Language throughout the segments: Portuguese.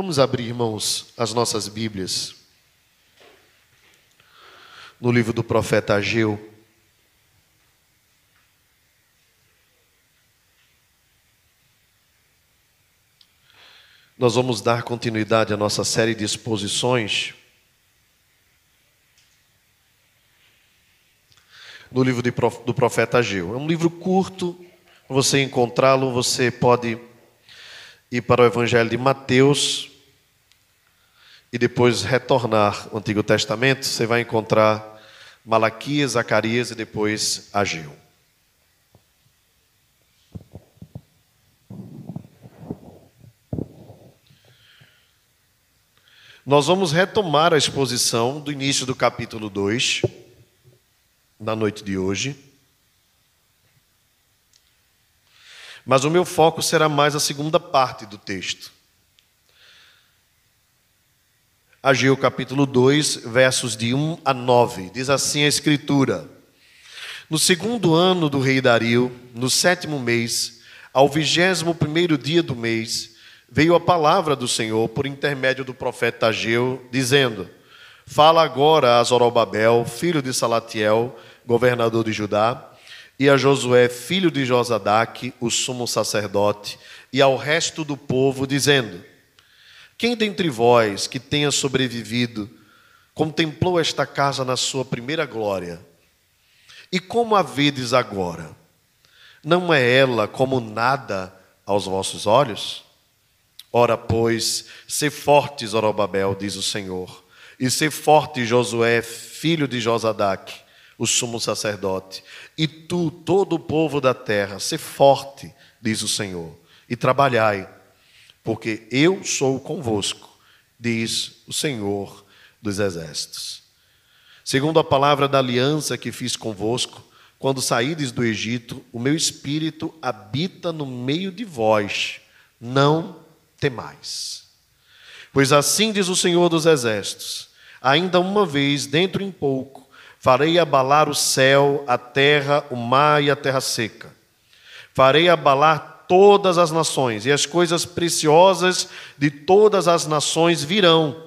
Vamos abrir, irmãos, as nossas Bíblias no livro do profeta Ageu. Nós vamos dar continuidade à nossa série de exposições no livro do profeta Ageu. É um livro curto, você encontrá-lo, você pode ir para o Evangelho de Mateus e depois retornar ao Antigo Testamento, você vai encontrar Malaquias, Zacarias e depois Ageu. Nós vamos retomar a exposição do início do capítulo 2, na noite de hoje. Mas o meu foco será mais a segunda parte do texto. Ageu capítulo 2, versos de 1 a 9. Diz assim a Escritura: No segundo ano do rei Dario, no sétimo mês, ao vigésimo primeiro dia do mês, veio a palavra do Senhor por intermédio do profeta Ageu, dizendo: Fala agora a Zorobabel, filho de Salatiel, governador de Judá, e a Josué, filho de Josadaque, o sumo sacerdote, e ao resto do povo, dizendo: Quem dentre vós que tenha sobrevivido contemplou esta casa na sua primeira glória? E como a vedes agora? Não é ela como nada aos vossos olhos? Ora, pois, se forte, Zorobabel, diz o Senhor, e se forte, Josué, filho de Josadaque, o sumo sacerdote, e tu, todo o povo da terra, se forte, diz o Senhor, e trabalhai, porque eu sou convosco, diz o Senhor dos exércitos. Segundo a palavra da aliança que fiz convosco, quando saídes do Egito, o meu espírito habita no meio de vós, não temais. Pois assim diz o Senhor dos Exércitos: ainda uma vez, dentro em pouco, farei abalar o céu, a terra, o mar e a terra seca. Farei abalar todas as nações, e as coisas preciosas de todas as nações virão,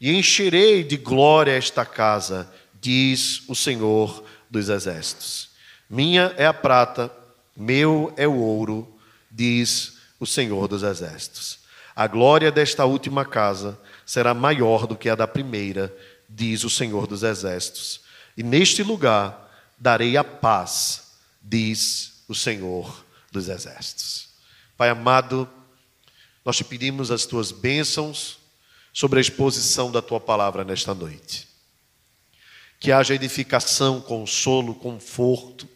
e encherei de glória esta casa, diz o Senhor dos Exércitos. Minha é a prata, meu é o ouro, diz o Senhor dos Exércitos. A glória desta última casa será maior do que a da primeira, diz o Senhor dos Exércitos. E neste lugar darei a paz, diz o Senhor dos Exércitos. Pai amado, nós te pedimos as tuas bênçãos sobre a exposição da tua palavra nesta noite. Que haja edificação, consolo, conforto,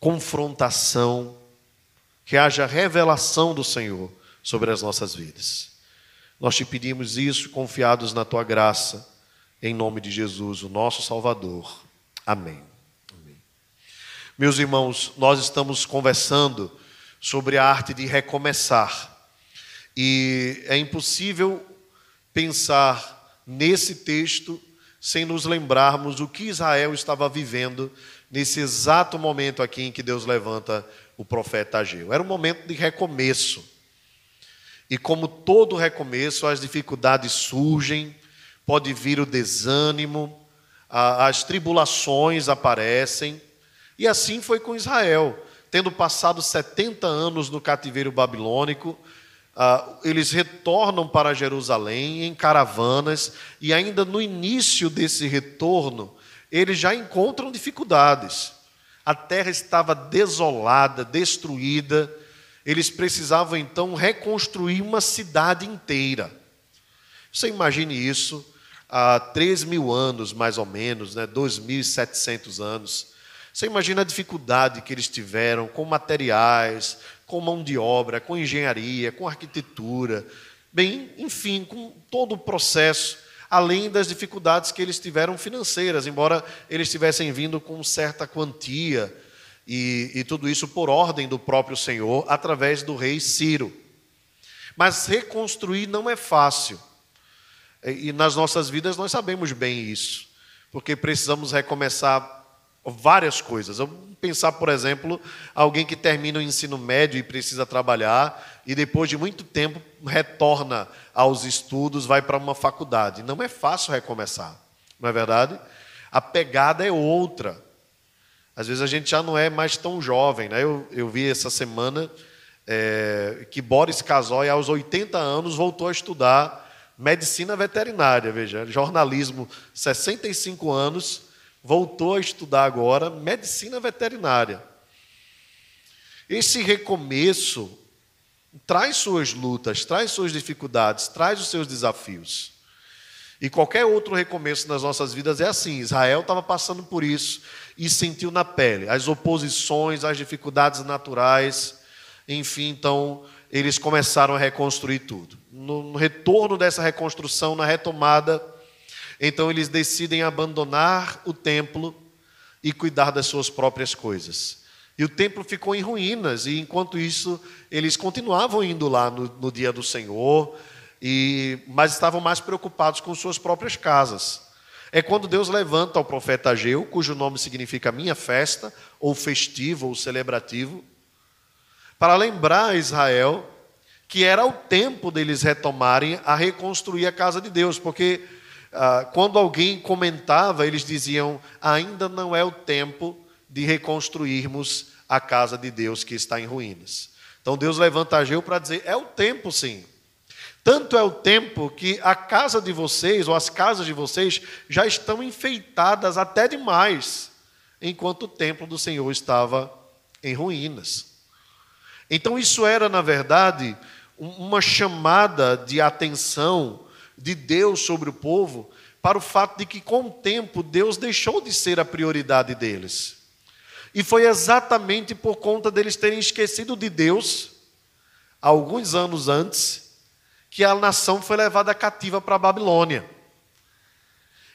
confrontação, que haja revelação do Senhor sobre as nossas vidas. Nós te pedimos isso confiados na tua graça, em nome de Jesus, o nosso Salvador. Amém. Amém. Meus irmãos, nós estamos conversando sobre a arte de recomeçar. E é impossível pensar nesse texto sem nos lembrarmos o que Israel estava vivendo nesse exato momento aqui em que Deus levanta o profeta Ageu. Era um momento de recomeço. E como todo recomeço, as dificuldades surgem, pode vir o desânimo, as tribulações aparecem. E assim foi com Israel. Tendo passado 70 anos no cativeiro babilônico, eles retornam para Jerusalém em caravanas, e ainda no início desse retorno, eles já encontram dificuldades. A terra estava desolada, destruída, eles precisavam então reconstruir uma cidade inteira. Você imagine isso há 3 mil anos, mais ou menos, né? 2.700 anos. Você imagina a dificuldade que eles tiveram com materiais, com mão de obra, com engenharia, com arquitetura, bem, enfim, com todo o processo, além das dificuldades que eles tiveram financeiras, embora eles tivessem vindo com certa quantia e, e tudo isso por ordem do próprio Senhor, através do rei Ciro. Mas reconstruir não é fácil. E nas nossas vidas nós sabemos bem isso, porque precisamos recomeçar várias coisas. Vamos pensar, por exemplo, alguém que termina o ensino médio e precisa trabalhar e depois de muito tempo retorna aos estudos, vai para uma faculdade. Não é fácil recomeçar, não é verdade? A pegada é outra. Às vezes a gente já não é mais tão jovem. Né? Eu, eu vi essa semana é, que Boris Casoy, aos 80 anos, voltou a estudar medicina veterinária. Veja, jornalismo, 65 anos, voltou a estudar agora medicina veterinária. Esse recomeço traz suas lutas, traz suas dificuldades, traz os seus desafios. E qualquer outro recomeço nas nossas vidas é assim. Israel estava passando por isso e sentiu na pele as oposições, as dificuldades naturais, enfim, então eles começaram a reconstruir tudo. No retorno dessa reconstrução, na retomada, então eles decidem abandonar o templo e cuidar das suas próprias coisas. E o templo ficou em ruínas, e enquanto isso, eles continuavam indo lá no, no dia do Senhor, e, mas estavam mais preocupados com suas próprias casas. É quando Deus levanta o profeta Ageu, cujo nome significa minha festa, ou festivo, ou celebrativo, para lembrar a Israel que era o tempo deles retomarem a reconstruir a casa de Deus, porque ah, quando alguém comentava, eles diziam: ainda não é o tempo de reconstruirmos a casa de Deus que está em ruínas. Então Deus levanta Ageu para dizer: é o tempo sim. Tanto é o tempo que a casa de vocês, ou as casas de vocês, já estão enfeitadas até demais, enquanto o templo do Senhor estava em ruínas. Então, isso era, na verdade, uma chamada de atenção de Deus sobre o povo para o fato de que, com o tempo, Deus deixou de ser a prioridade deles. E foi exatamente por conta deles terem esquecido de Deus, alguns anos antes, que a nação foi levada cativa para a Babilônia.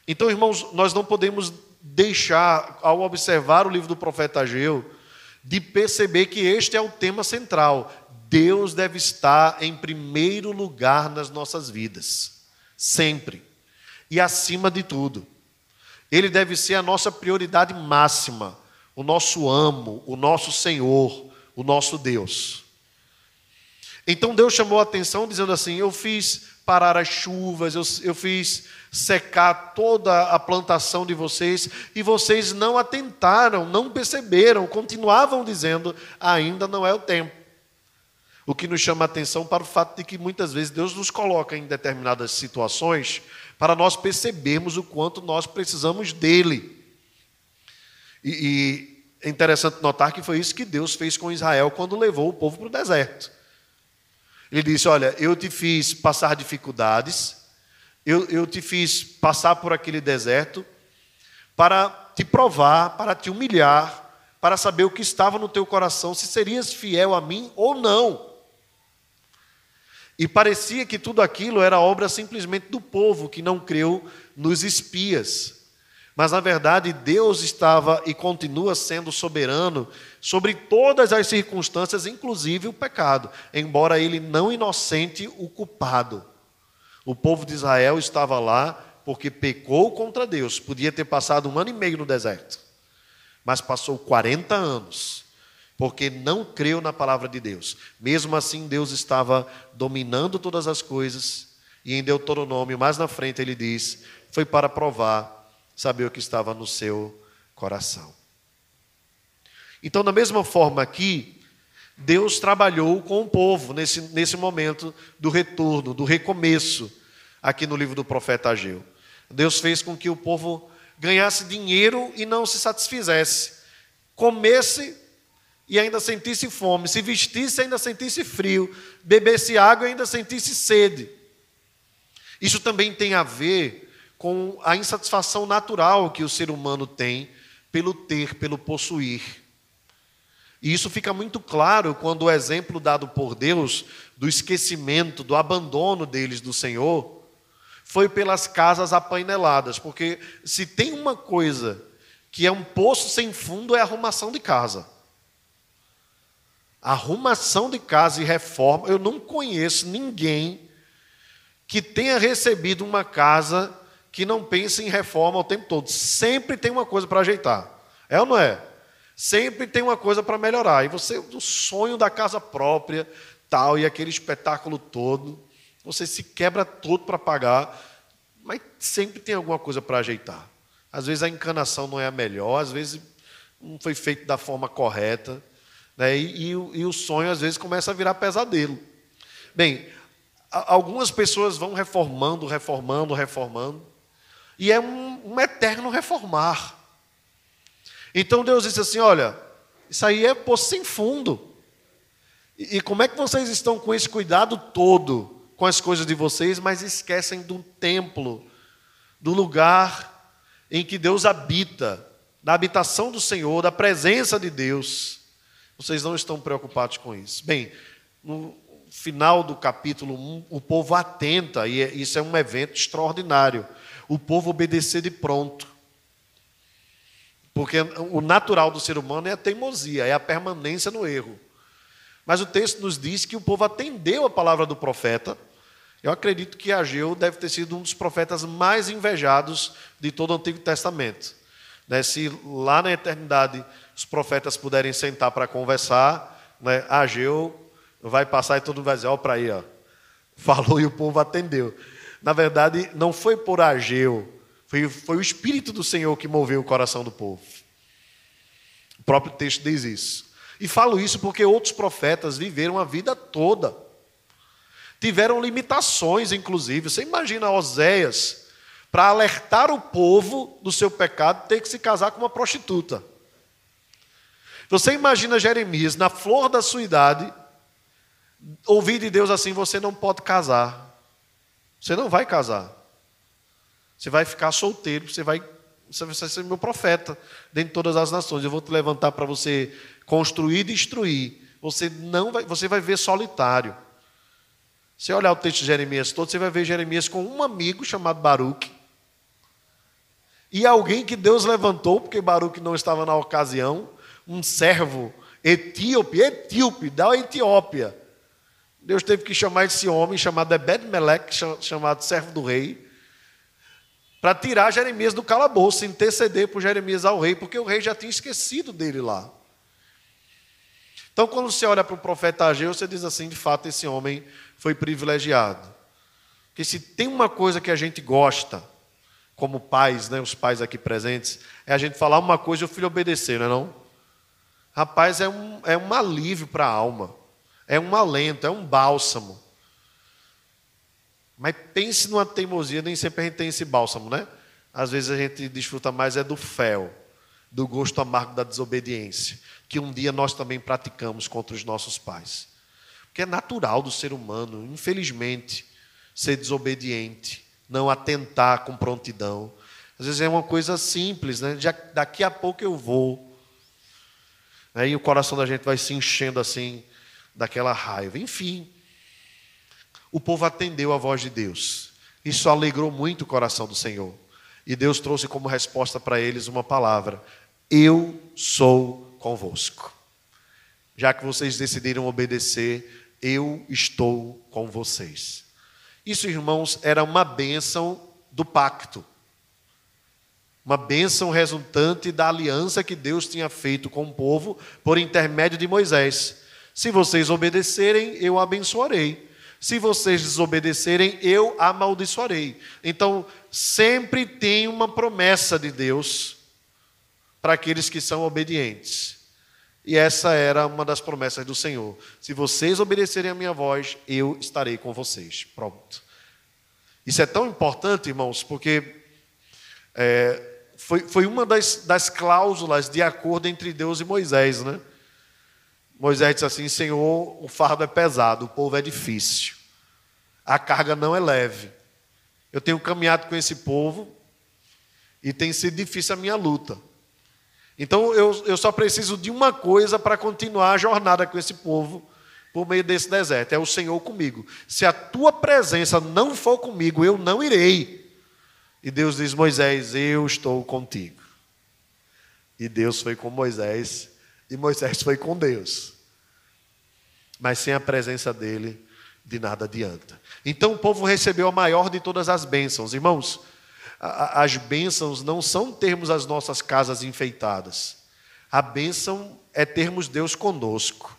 Então, irmãos, nós não podemos deixar, ao observar o livro do profeta Ageu, de perceber que este é o tema central. Deus deve estar em primeiro lugar nas nossas vidas, sempre, e acima de tudo. Ele deve ser a nossa prioridade máxima o nosso amo, o nosso Senhor, o nosso Deus. Então Deus chamou a atenção dizendo assim: Eu fiz parar as chuvas, eu, eu fiz secar toda a plantação de vocês, e vocês não atentaram, não perceberam, continuavam dizendo: ainda não é o tempo. O que nos chama a atenção para o fato de que muitas vezes Deus nos coloca em determinadas situações para nós percebermos o quanto nós precisamos dele. E, e é interessante notar que foi isso que Deus fez com Israel quando levou o povo para o deserto. Ele disse: Olha, eu te fiz passar dificuldades, eu, eu te fiz passar por aquele deserto para te provar, para te humilhar, para saber o que estava no teu coração, se serias fiel a mim ou não. E parecia que tudo aquilo era obra simplesmente do povo que não creu nos espias. Mas na verdade, Deus estava e continua sendo soberano sobre todas as circunstâncias, inclusive o pecado, embora ele não inocente o culpado. O povo de Israel estava lá porque pecou contra Deus. Podia ter passado um ano e meio no deserto, mas passou 40 anos porque não creu na palavra de Deus. Mesmo assim, Deus estava dominando todas as coisas, e em Deuteronômio, mais na frente, ele diz: foi para provar saber o que estava no seu coração. Então, da mesma forma aqui, Deus trabalhou com o povo nesse, nesse momento do retorno, do recomeço, aqui no livro do profeta Ageu. Deus fez com que o povo ganhasse dinheiro e não se satisfizesse, comesse e ainda sentisse fome, se vestisse e ainda sentisse frio, bebesse água e ainda sentisse sede. Isso também tem a ver com a insatisfação natural que o ser humano tem pelo ter, pelo possuir. E isso fica muito claro quando o exemplo dado por Deus do esquecimento, do abandono deles do Senhor, foi pelas casas apaineladas, porque se tem uma coisa que é um poço sem fundo é arrumação de casa. Arrumação de casa e reforma, eu não conheço ninguém que tenha recebido uma casa que não pensa em reforma o tempo todo. Sempre tem uma coisa para ajeitar. É ou não é? Sempre tem uma coisa para melhorar. E você, o sonho da casa própria, tal, e aquele espetáculo todo, você se quebra todo para pagar, mas sempre tem alguma coisa para ajeitar. Às vezes a encanação não é a melhor, às vezes não foi feito da forma correta, né? e, e, e o sonho às vezes começa a virar pesadelo. Bem, algumas pessoas vão reformando, reformando, reformando, e é um, um eterno reformar. Então Deus disse assim: olha, isso aí é poço sem fundo. E, e como é que vocês estão com esse cuidado todo com as coisas de vocês, mas esquecem do templo, do lugar em que Deus habita, da habitação do Senhor, da presença de Deus. Vocês não estão preocupados com isso. Bem, no final do capítulo 1, o povo atenta, e é, isso é um evento extraordinário. O povo obedecer de pronto. Porque o natural do ser humano é a teimosia, é a permanência no erro. Mas o texto nos diz que o povo atendeu a palavra do profeta. Eu acredito que Ageu deve ter sido um dos profetas mais invejados de todo o Antigo Testamento. Né, se lá na eternidade os profetas puderem sentar para conversar, né, Ageu vai passar e todo mundo vai dizer: Ó, para aí, ó. falou e o povo atendeu. Na verdade, não foi por Ageu, foi, foi o Espírito do Senhor que moveu o coração do povo. O próprio texto diz isso. E falo isso porque outros profetas viveram a vida toda. Tiveram limitações, inclusive. Você imagina Oséias, para alertar o povo do seu pecado, ter que se casar com uma prostituta. Você imagina Jeremias, na flor da sua idade, ouvir de Deus assim: você não pode casar. Você não vai casar. Você vai ficar solteiro, você vai, você vai ser meu profeta dentro de todas as nações. Eu vou te levantar para você construir e destruir. Você não vai, você vai ver solitário. Se olhar o texto de Jeremias todo, você vai ver Jeremias com um amigo chamado Baruque. E alguém que Deus levantou, porque Baruque não estava na ocasião, um servo etíope, etíope, da Etiópia. Deus teve que chamar esse homem chamado Ebed-Melech, chamado servo do rei, para tirar Jeremias do calabouço, interceder por Jeremias ao rei, porque o rei já tinha esquecido dele lá. Então, quando você olha para o profeta Ageu, você diz assim: de fato, esse homem foi privilegiado. Porque se tem uma coisa que a gente gosta, como pais, né, os pais aqui presentes, é a gente falar uma coisa e o filho obedecer, não é? Não? Rapaz, é um, é um alívio para a alma, é um alento, é um bálsamo. Mas pense numa teimosia, nem sempre a gente tem esse bálsamo, né? Às vezes a gente desfruta mais é do fel, do gosto amargo da desobediência, que um dia nós também praticamos contra os nossos pais. Porque é natural do ser humano, infelizmente, ser desobediente, não atentar com prontidão. Às vezes é uma coisa simples, né? Já, daqui a pouco eu vou. Aí o coração da gente vai se enchendo assim daquela raiva. Enfim, o povo atendeu a voz de Deus. Isso alegrou muito o coração do Senhor. E Deus trouxe como resposta para eles uma palavra: Eu sou convosco. Já que vocês decidiram obedecer, eu estou com vocês. Isso, irmãos, era uma bênção do pacto. Uma bênção resultante da aliança que Deus tinha feito com o povo por intermédio de Moisés. Se vocês obedecerem, eu abençoarei. Se vocês desobedecerem, eu amaldiçoarei. Então, sempre tem uma promessa de Deus para aqueles que são obedientes. E essa era uma das promessas do Senhor. Se vocês obedecerem a minha voz, eu estarei com vocês. Pronto. Isso é tão importante, irmãos, porque é, foi, foi uma das, das cláusulas de acordo entre Deus e Moisés, né? Moisés disse assim: Senhor, o fardo é pesado, o povo é difícil, a carga não é leve. Eu tenho caminhado com esse povo e tem sido difícil a minha luta. Então eu, eu só preciso de uma coisa para continuar a jornada com esse povo por meio desse deserto: é o Senhor comigo. Se a tua presença não for comigo, eu não irei. E Deus diz: Moisés, eu estou contigo. E Deus foi com Moisés e Moisés foi com Deus. Mas sem a presença dele, de nada adianta. Então o povo recebeu a maior de todas as bênçãos. Irmãos, as bênçãos não são termos as nossas casas enfeitadas. A bênção é termos Deus conosco.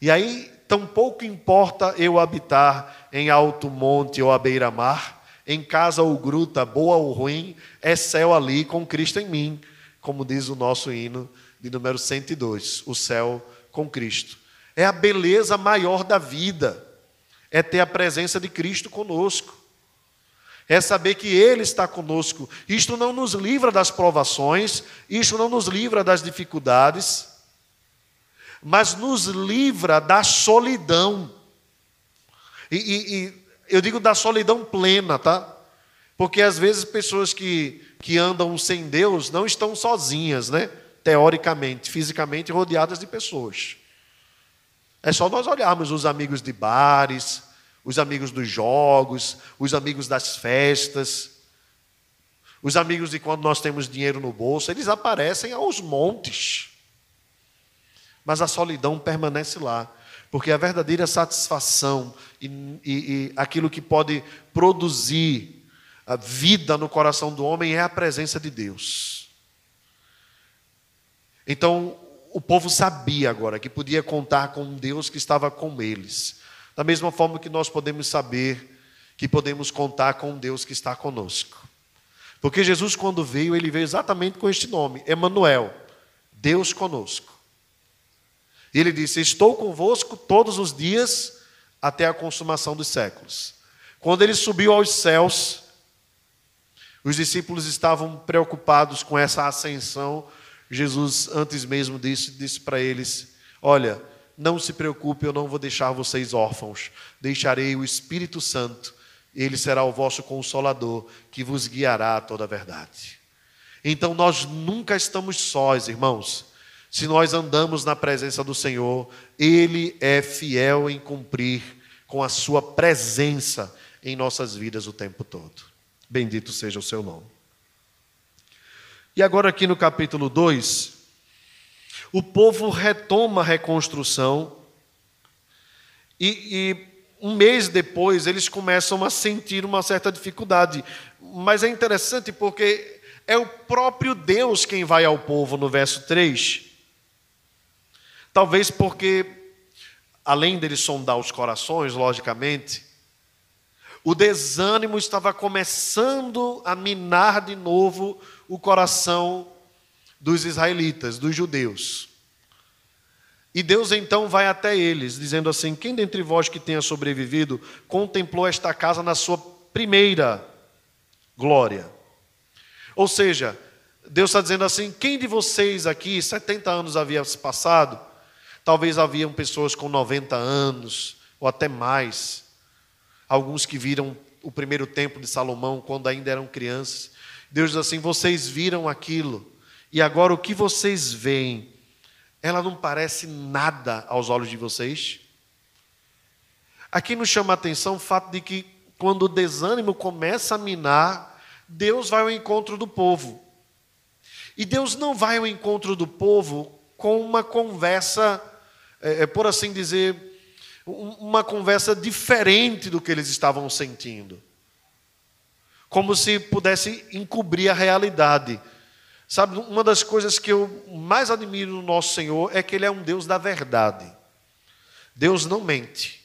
E aí, tampouco importa eu habitar em alto monte ou à beira-mar, em casa ou gruta, boa ou ruim, é céu ali com Cristo em mim, como diz o nosso hino de número 102, o céu com Cristo. É a beleza maior da vida, é ter a presença de Cristo conosco, é saber que Ele está conosco. Isto não nos livra das provações, isto não nos livra das dificuldades, mas nos livra da solidão. E, e, e eu digo da solidão plena, tá? Porque às vezes pessoas que, que andam sem Deus não estão sozinhas, né? Teoricamente, fisicamente rodeadas de pessoas. É só nós olharmos os amigos de bares, os amigos dos jogos, os amigos das festas, os amigos de quando nós temos dinheiro no bolso, eles aparecem aos montes. Mas a solidão permanece lá, porque a verdadeira satisfação e, e, e aquilo que pode produzir a vida no coração do homem é a presença de Deus. Então, o povo sabia agora que podia contar com um Deus que estava com eles. Da mesma forma que nós podemos saber que podemos contar com Deus que está conosco. Porque Jesus, quando veio, ele veio exatamente com este nome, Emanuel, Deus conosco. E ele disse: Estou convosco todos os dias até a consumação dos séculos. Quando ele subiu aos céus, os discípulos estavam preocupados com essa ascensão. Jesus, antes mesmo disso, disse para eles: Olha, não se preocupe, eu não vou deixar vocês órfãos. Deixarei o Espírito Santo, ele será o vosso consolador, que vos guiará a toda a verdade. Então nós nunca estamos sós, irmãos. Se nós andamos na presença do Senhor, ele é fiel em cumprir com a sua presença em nossas vidas o tempo todo. Bendito seja o seu nome. E agora, aqui no capítulo 2, o povo retoma a reconstrução e, e, um mês depois eles começam a sentir uma certa dificuldade. Mas é interessante porque é o próprio Deus quem vai ao povo no verso 3. Talvez porque, além dele sondar os corações, logicamente, o desânimo estava começando a minar de novo o coração dos israelitas, dos judeus. E Deus então vai até eles, dizendo assim: Quem dentre vós que tenha sobrevivido contemplou esta casa na sua primeira glória? Ou seja, Deus está dizendo assim: quem de vocês aqui, 70 anos havia se passado, talvez haviam pessoas com 90 anos, ou até mais, alguns que viram o primeiro templo de Salomão quando ainda eram crianças. Deus diz assim: vocês viram aquilo, e agora o que vocês veem, ela não parece nada aos olhos de vocês? Aqui nos chama a atenção o fato de que quando o desânimo começa a minar, Deus vai ao encontro do povo. E Deus não vai ao encontro do povo com uma conversa, é, é por assim dizer, uma conversa diferente do que eles estavam sentindo. Como se pudesse encobrir a realidade. Sabe, uma das coisas que eu mais admiro no nosso Senhor é que Ele é um Deus da verdade. Deus não mente.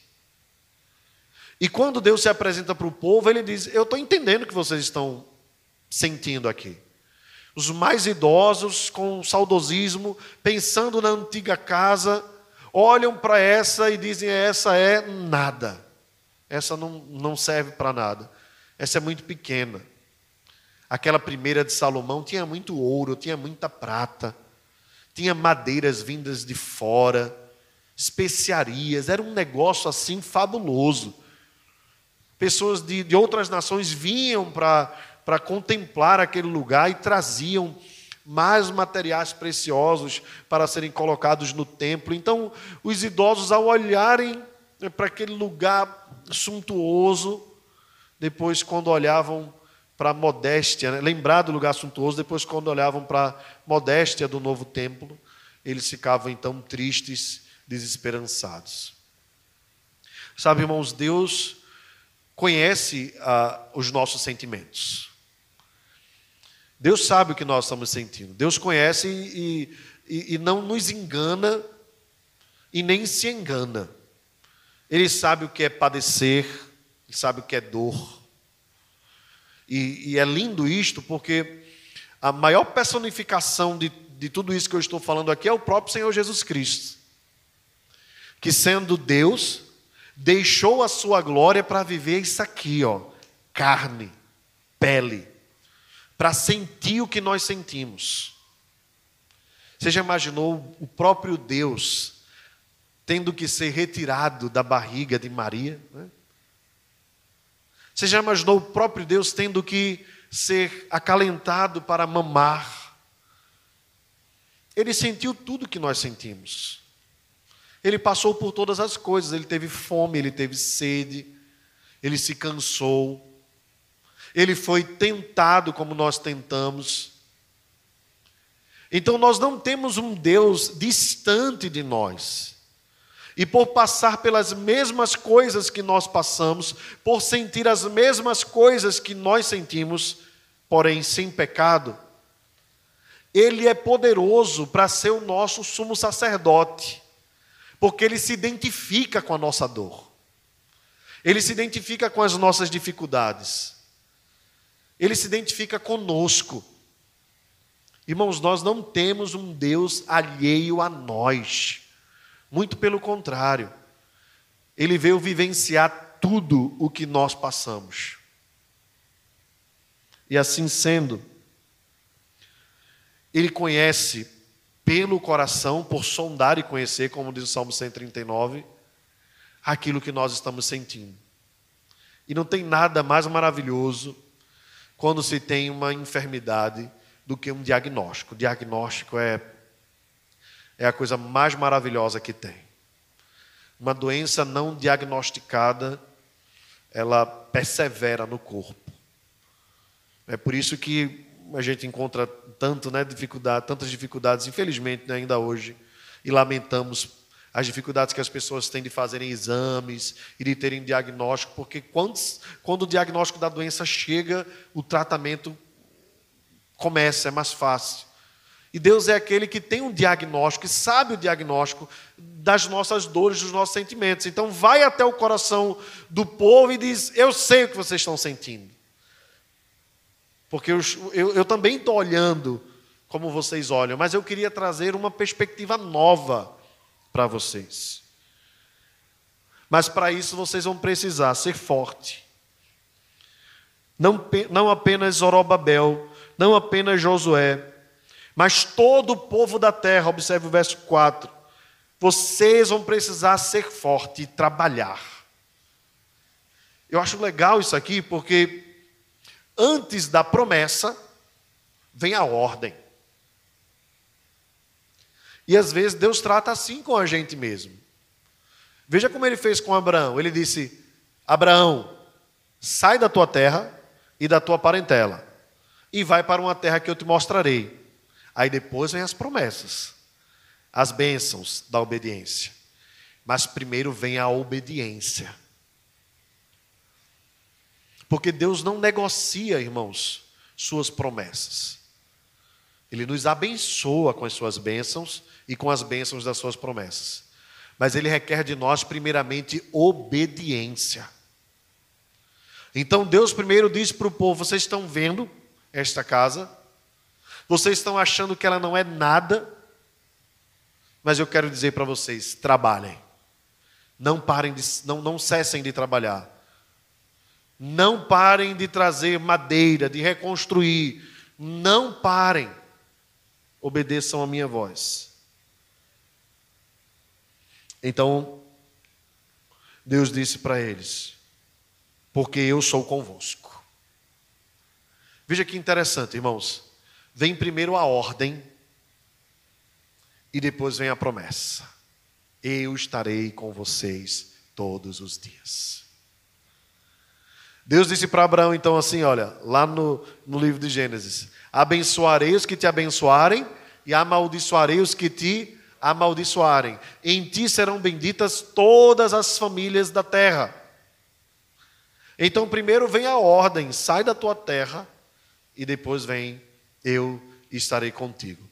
E quando Deus se apresenta para o povo, Ele diz: Eu estou entendendo o que vocês estão sentindo aqui. Os mais idosos, com saudosismo, pensando na antiga casa, olham para essa e dizem: Essa é nada. Essa não, não serve para nada. Essa é muito pequena. Aquela primeira de Salomão tinha muito ouro, tinha muita prata, tinha madeiras vindas de fora, especiarias, era um negócio assim fabuloso. Pessoas de, de outras nações vinham para contemplar aquele lugar e traziam mais materiais preciosos para serem colocados no templo. Então, os idosos, ao olharem para aquele lugar suntuoso, depois, quando olhavam para a modéstia, né? lembrar do lugar suntuoso, depois, quando olhavam para a modéstia do novo templo, eles ficavam então tristes, desesperançados. Sabe, irmãos, Deus conhece ah, os nossos sentimentos. Deus sabe o que nós estamos sentindo. Deus conhece e, e, e não nos engana e nem se engana. Ele sabe o que é padecer, ele sabe o que é dor. E, e é lindo isto porque a maior personificação de, de tudo isso que eu estou falando aqui é o próprio Senhor Jesus Cristo. Que sendo Deus, deixou a sua glória para viver isso aqui, ó, carne, pele para sentir o que nós sentimos. Você já imaginou o próprio Deus tendo que ser retirado da barriga de Maria? Né? Você já imaginou o próprio Deus tendo que ser acalentado para mamar? Ele sentiu tudo que nós sentimos. Ele passou por todas as coisas, ele teve fome, ele teve sede, ele se cansou, ele foi tentado como nós tentamos. Então nós não temos um Deus distante de nós. E por passar pelas mesmas coisas que nós passamos, por sentir as mesmas coisas que nós sentimos, porém sem pecado, ele é poderoso para ser o nosso sumo sacerdote, porque ele se identifica com a nossa dor, ele se identifica com as nossas dificuldades. Ele se identifica conosco. Irmãos, nós não temos um Deus alheio a nós. Muito pelo contrário. Ele veio vivenciar tudo o que nós passamos. E assim sendo, ele conhece pelo coração, por sondar e conhecer, como diz o Salmo 139, aquilo que nós estamos sentindo. E não tem nada mais maravilhoso quando se tem uma enfermidade do que um diagnóstico. O diagnóstico é, é a coisa mais maravilhosa que tem. Uma doença não diagnosticada, ela persevera no corpo. É por isso que a gente encontra tanto, né, dificuldade, tantas dificuldades, infelizmente, né, ainda hoje, e lamentamos as dificuldades que as pessoas têm de fazerem exames e de terem diagnóstico, porque quando, quando o diagnóstico da doença chega, o tratamento começa, é mais fácil. E Deus é aquele que tem um diagnóstico, e sabe o diagnóstico das nossas dores, dos nossos sentimentos. Então, vai até o coração do povo e diz: Eu sei o que vocês estão sentindo. Porque eu, eu, eu também estou olhando como vocês olham, mas eu queria trazer uma perspectiva nova para vocês. Mas para isso vocês vão precisar ser forte. Não, não apenas Zorobabel, não apenas Josué, mas todo o povo da terra, observe o verso 4. Vocês vão precisar ser forte e trabalhar. Eu acho legal isso aqui porque antes da promessa vem a ordem. E às vezes Deus trata assim com a gente mesmo. Veja como ele fez com Abraão. Ele disse: Abraão, sai da tua terra e da tua parentela, e vai para uma terra que eu te mostrarei. Aí depois vem as promessas, as bênçãos da obediência. Mas primeiro vem a obediência. Porque Deus não negocia, irmãos, suas promessas. Ele nos abençoa com as suas bênçãos e com as bênçãos das suas promessas. Mas ele requer de nós, primeiramente, obediência. Então Deus primeiro diz para o povo: vocês estão vendo esta casa, vocês estão achando que ela não é nada, mas eu quero dizer para vocês: trabalhem, não parem de, não, não cessem de trabalhar, não parem de trazer madeira, de reconstruir, não parem, obedeçam a minha voz. Então, Deus disse para eles: Porque eu sou convosco. Veja que interessante, irmãos. Vem primeiro a ordem e depois vem a promessa. Eu estarei com vocês todos os dias. Deus disse para Abraão, então, assim: olha, lá no, no livro de Gênesis: abençoarei os que te abençoarem e amaldiçoarei os que te amaldiçoarem. Em ti serão benditas todas as famílias da terra. Então, primeiro vem a ordem: sai da tua terra, e depois vem eu estarei contigo.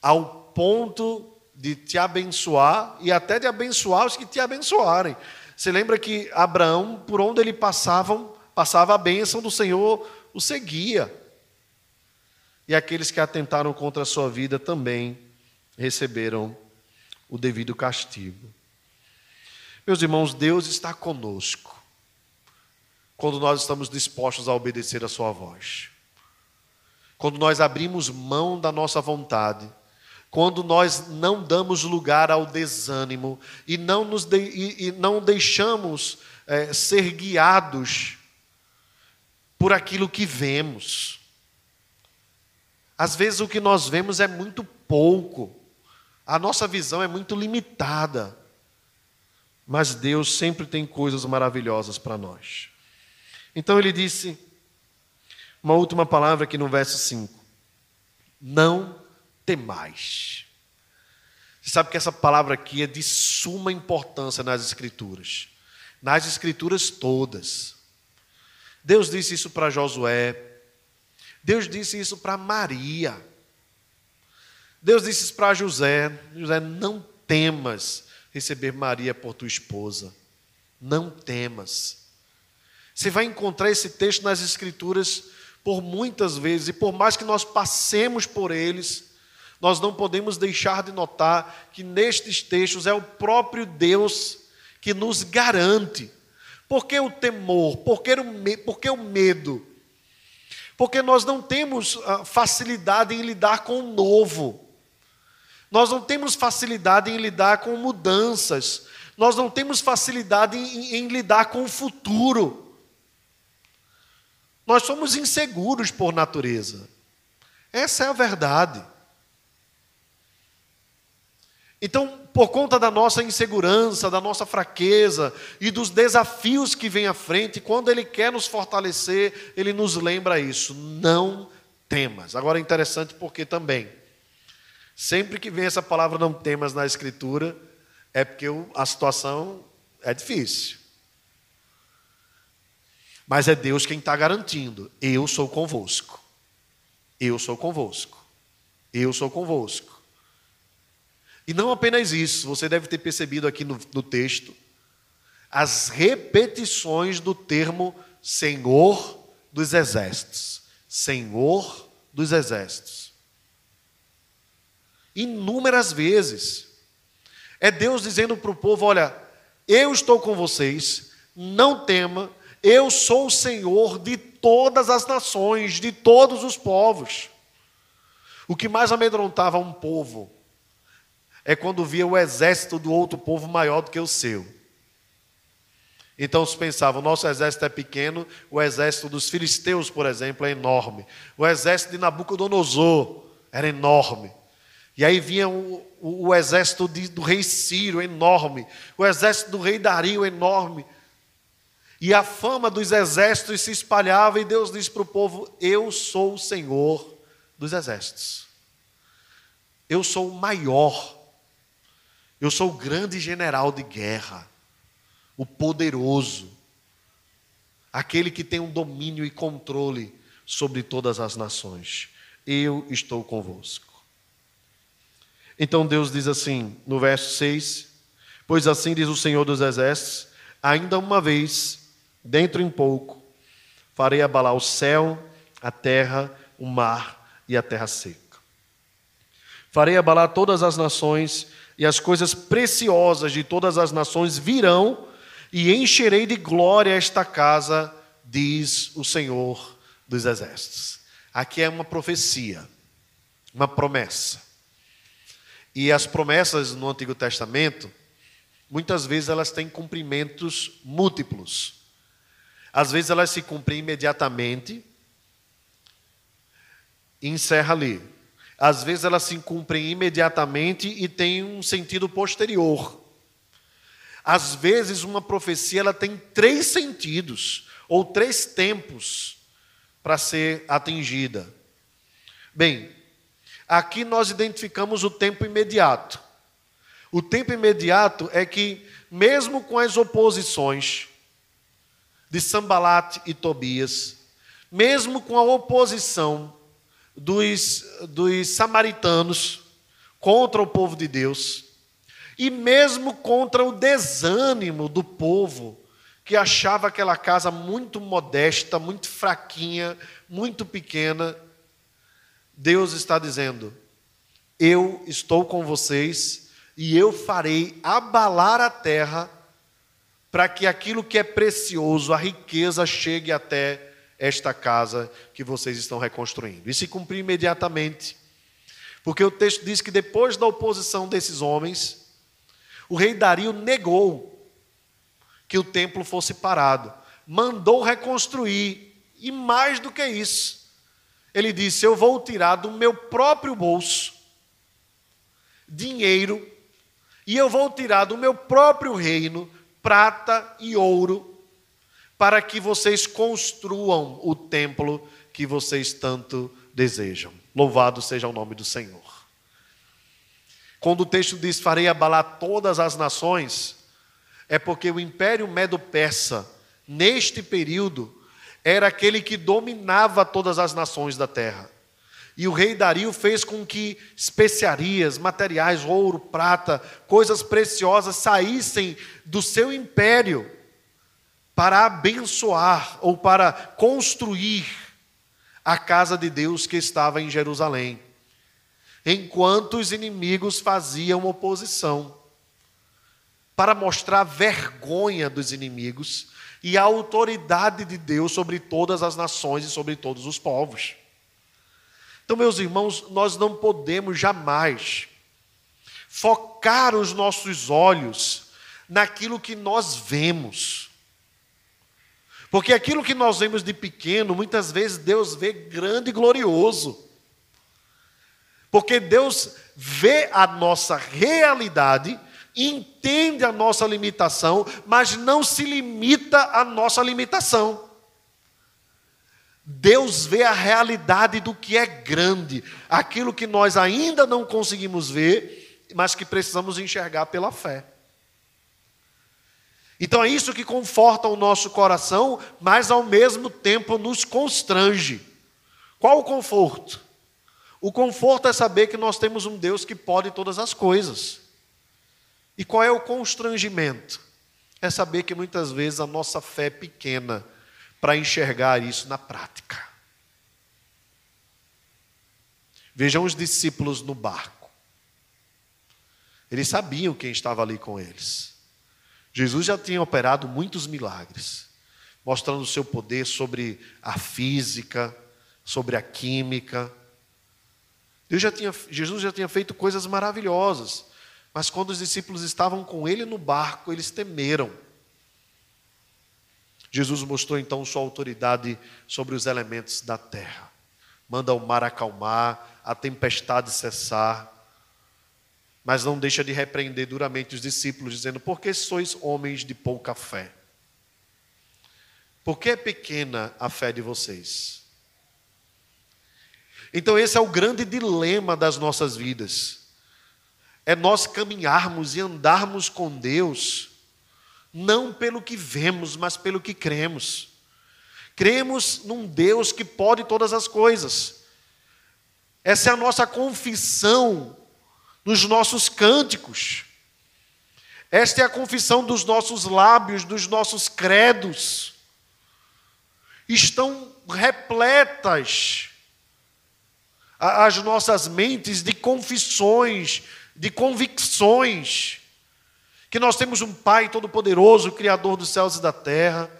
Ao ponto de te abençoar e até de abençoar os que te abençoarem. Você lembra que Abraão, por onde ele passava, passava a bênção do Senhor, o seguia. E aqueles que atentaram contra a sua vida também receberam o devido castigo. Meus irmãos, Deus está conosco quando nós estamos dispostos a obedecer a Sua voz. Quando nós abrimos mão da nossa vontade, quando nós não damos lugar ao desânimo e não, nos de, e, e não deixamos é, ser guiados por aquilo que vemos. Às vezes o que nós vemos é muito pouco, a nossa visão é muito limitada, mas Deus sempre tem coisas maravilhosas para nós. Então ele disse, uma última palavra aqui no verso 5: Não temais. Você sabe que essa palavra aqui é de suma importância nas Escrituras, nas Escrituras todas. Deus disse isso para Josué, Deus disse isso para Maria, Deus disse isso para José: José, não temas receber Maria por tua esposa, não temas. Você vai encontrar esse texto nas Escrituras por muitas vezes, e por mais que nós passemos por eles, nós não podemos deixar de notar que nestes textos é o próprio Deus que nos garante. Por que o temor? Por que o, por que o medo? Porque nós não temos ah, facilidade em lidar com o novo. Nós não temos facilidade em lidar com mudanças. Nós não temos facilidade em, em lidar com o futuro. Nós somos inseguros por natureza. Essa é a verdade. Então, por conta da nossa insegurança, da nossa fraqueza e dos desafios que vem à frente, quando Ele quer nos fortalecer, Ele nos lembra isso. Não temas. Agora é interessante porque também, sempre que vem essa palavra não temas na Escritura, é porque a situação é difícil. Mas é Deus quem está garantindo: eu sou convosco. Eu sou convosco. Eu sou convosco. E não apenas isso, você deve ter percebido aqui no, no texto as repetições do termo Senhor dos Exércitos. Senhor dos Exércitos. Inúmeras vezes. É Deus dizendo para o povo: olha, eu estou com vocês, não tema, eu sou o Senhor de todas as nações, de todos os povos. O que mais amedrontava um povo é quando via o exército do outro povo maior do que o seu. Então se pensava, o nosso exército é pequeno, o exército dos filisteus, por exemplo, é enorme. O exército de Nabucodonosor era enorme. E aí vinha o, o, o exército de, do rei Ciro, enorme. O exército do rei Dario, enorme. E a fama dos exércitos se espalhava, e Deus disse para o povo: Eu sou o Senhor dos exércitos. Eu sou o maior. Eu sou o grande general de guerra, o poderoso, aquele que tem um domínio e controle sobre todas as nações. Eu estou convosco. Então Deus diz assim, no verso 6: Pois assim diz o Senhor dos Exércitos: ainda uma vez Dentro em pouco, farei abalar o céu, a terra, o mar e a terra seca. Farei abalar todas as nações, e as coisas preciosas de todas as nações virão, e encherei de glória esta casa, diz o Senhor dos Exércitos. Aqui é uma profecia, uma promessa. E as promessas no Antigo Testamento, muitas vezes elas têm cumprimentos múltiplos. Às vezes elas se cumprem imediatamente e encerra ali. Às vezes elas se cumprem imediatamente e tem um sentido posterior. Às vezes uma profecia ela tem três sentidos ou três tempos para ser atingida. Bem, aqui nós identificamos o tempo imediato. O tempo imediato é que, mesmo com as oposições, de Sambalate e Tobias, mesmo com a oposição dos, dos samaritanos contra o povo de Deus, e mesmo contra o desânimo do povo, que achava aquela casa muito modesta, muito fraquinha, muito pequena, Deus está dizendo: Eu estou com vocês e eu farei abalar a terra para que aquilo que é precioso, a riqueza, chegue até esta casa que vocês estão reconstruindo. E se cumprir imediatamente. Porque o texto diz que depois da oposição desses homens, o rei Dario negou que o templo fosse parado, mandou reconstruir, e mais do que isso, ele disse: Eu vou tirar do meu próprio bolso dinheiro, e eu vou tirar do meu próprio reino prata e ouro, para que vocês construam o templo que vocês tanto desejam. Louvado seja o nome do Senhor. Quando o texto diz: Farei abalar todas as nações, é porque o império medo-persa, neste período, era aquele que dominava todas as nações da terra. E o rei Dario fez com que especiarias, materiais, ouro, prata, coisas preciosas saíssem do seu império para abençoar ou para construir a casa de Deus que estava em Jerusalém, enquanto os inimigos faziam oposição, para mostrar vergonha dos inimigos e a autoridade de Deus sobre todas as nações e sobre todos os povos. Então, meus irmãos, nós não podemos jamais focar os nossos olhos naquilo que nós vemos. Porque aquilo que nós vemos de pequeno, muitas vezes Deus vê grande e glorioso. Porque Deus vê a nossa realidade, entende a nossa limitação, mas não se limita à nossa limitação. Deus vê a realidade do que é grande, aquilo que nós ainda não conseguimos ver, mas que precisamos enxergar pela fé. Então é isso que conforta o nosso coração, mas ao mesmo tempo nos constrange. Qual o conforto? O conforto é saber que nós temos um Deus que pode todas as coisas. E qual é o constrangimento? É saber que muitas vezes a nossa fé é pequena para enxergar isso na prática. Vejam os discípulos no barco. Eles sabiam quem estava ali com eles. Jesus já tinha operado muitos milagres, mostrando o seu poder sobre a física, sobre a química. Deus já tinha, Jesus já tinha feito coisas maravilhosas, mas quando os discípulos estavam com ele no barco, eles temeram. Jesus mostrou então sua autoridade sobre os elementos da terra. Manda o mar acalmar, a tempestade cessar, mas não deixa de repreender duramente os discípulos, dizendo: Por que sois homens de pouca fé? Por que é pequena a fé de vocês? Então, esse é o grande dilema das nossas vidas. É nós caminharmos e andarmos com Deus não pelo que vemos, mas pelo que cremos. Cremos num Deus que pode todas as coisas. Essa é a nossa confissão nos nossos cânticos. Esta é a confissão dos nossos lábios, dos nossos credos. Estão repletas as nossas mentes de confissões, de convicções que nós temos um Pai Todo-Poderoso, Criador dos céus e da terra,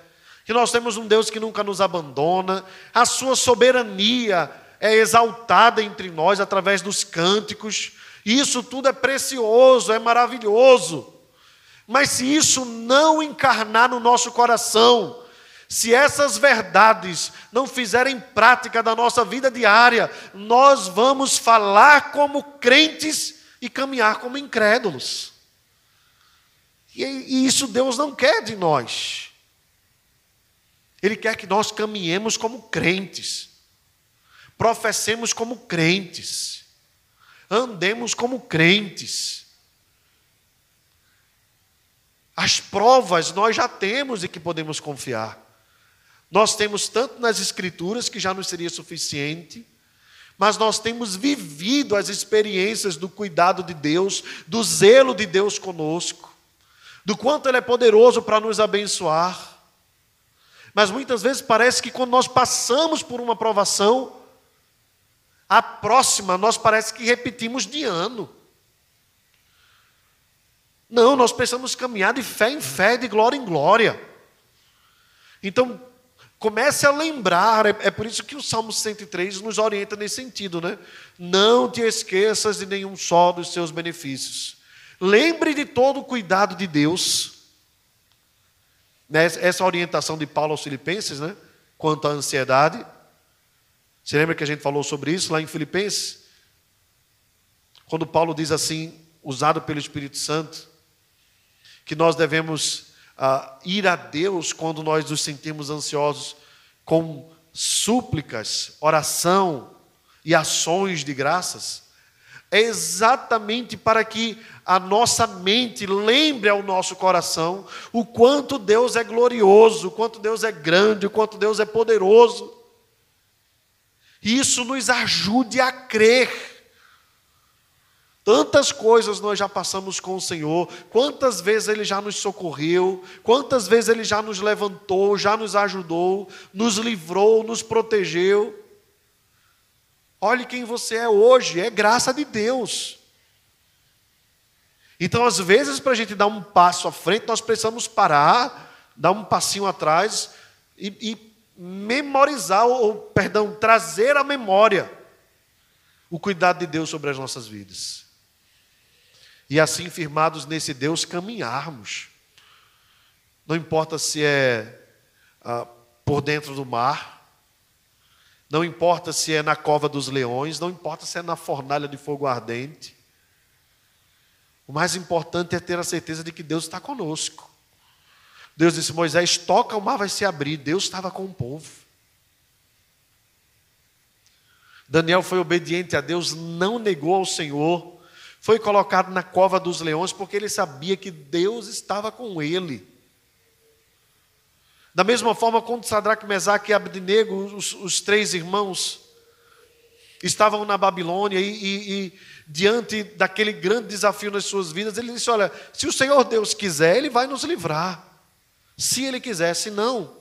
que nós temos um Deus que nunca nos abandona, a Sua soberania é exaltada entre nós através dos cânticos, e isso tudo é precioso, é maravilhoso. Mas se isso não encarnar no nosso coração, se essas verdades não fizerem prática da nossa vida diária, nós vamos falar como crentes e caminhar como incrédulos. E isso Deus não quer de nós. Ele quer que nós caminhemos como crentes, professemos como crentes, andemos como crentes. As provas nós já temos e que podemos confiar. Nós temos tanto nas Escrituras, que já nos seria suficiente, mas nós temos vivido as experiências do cuidado de Deus, do zelo de Deus conosco, do quanto Ele é poderoso para nos abençoar. Mas muitas vezes parece que quando nós passamos por uma provação, a próxima nós parece que repetimos de ano. Não, nós precisamos caminhar de fé em fé, de glória em glória. Então, comece a lembrar, é, é, por isso que o Salmo 103 nos orienta nesse sentido, né? Não te esqueças de nenhum só dos seus benefícios. Lembre de todo o cuidado de Deus. Né, essa orientação de Paulo aos Filipenses, né? Quanto à ansiedade. Você lembra que a gente falou sobre isso lá em Filipenses? Quando Paulo diz assim, usado pelo Espírito Santo, que nós devemos uh, ir a Deus quando nós nos sentimos ansiosos com súplicas, oração e ações de graças, é exatamente para que a nossa mente lembre ao nosso coração o quanto Deus é glorioso, o quanto Deus é grande, o quanto Deus é poderoso. Isso nos ajude a crer Tantas coisas nós já passamos com o Senhor, quantas vezes Ele já nos socorreu, quantas vezes Ele já nos levantou, já nos ajudou, nos livrou, nos protegeu. Olhe quem você é hoje, é graça de Deus. Então, às vezes, para a gente dar um passo à frente, nós precisamos parar, dar um passinho atrás e, e memorizar, ou, perdão, trazer à memória o cuidado de Deus sobre as nossas vidas e assim firmados nesse Deus caminharmos. Não importa se é ah, por dentro do mar, não importa se é na cova dos leões, não importa se é na fornalha de fogo ardente. O mais importante é ter a certeza de que Deus está conosco. Deus disse: Moisés, toca, o mar vai se abrir. Deus estava com o povo. Daniel foi obediente a Deus, não negou ao Senhor foi colocado na cova dos leões porque ele sabia que Deus estava com ele. Da mesma forma, quando Sadraque, Mesaque e Abednego, os, os três irmãos, estavam na Babilônia e, e, e, diante daquele grande desafio nas suas vidas, ele disse: Olha, se o Senhor Deus quiser, Ele vai nos livrar. Se Ele quiser, se não,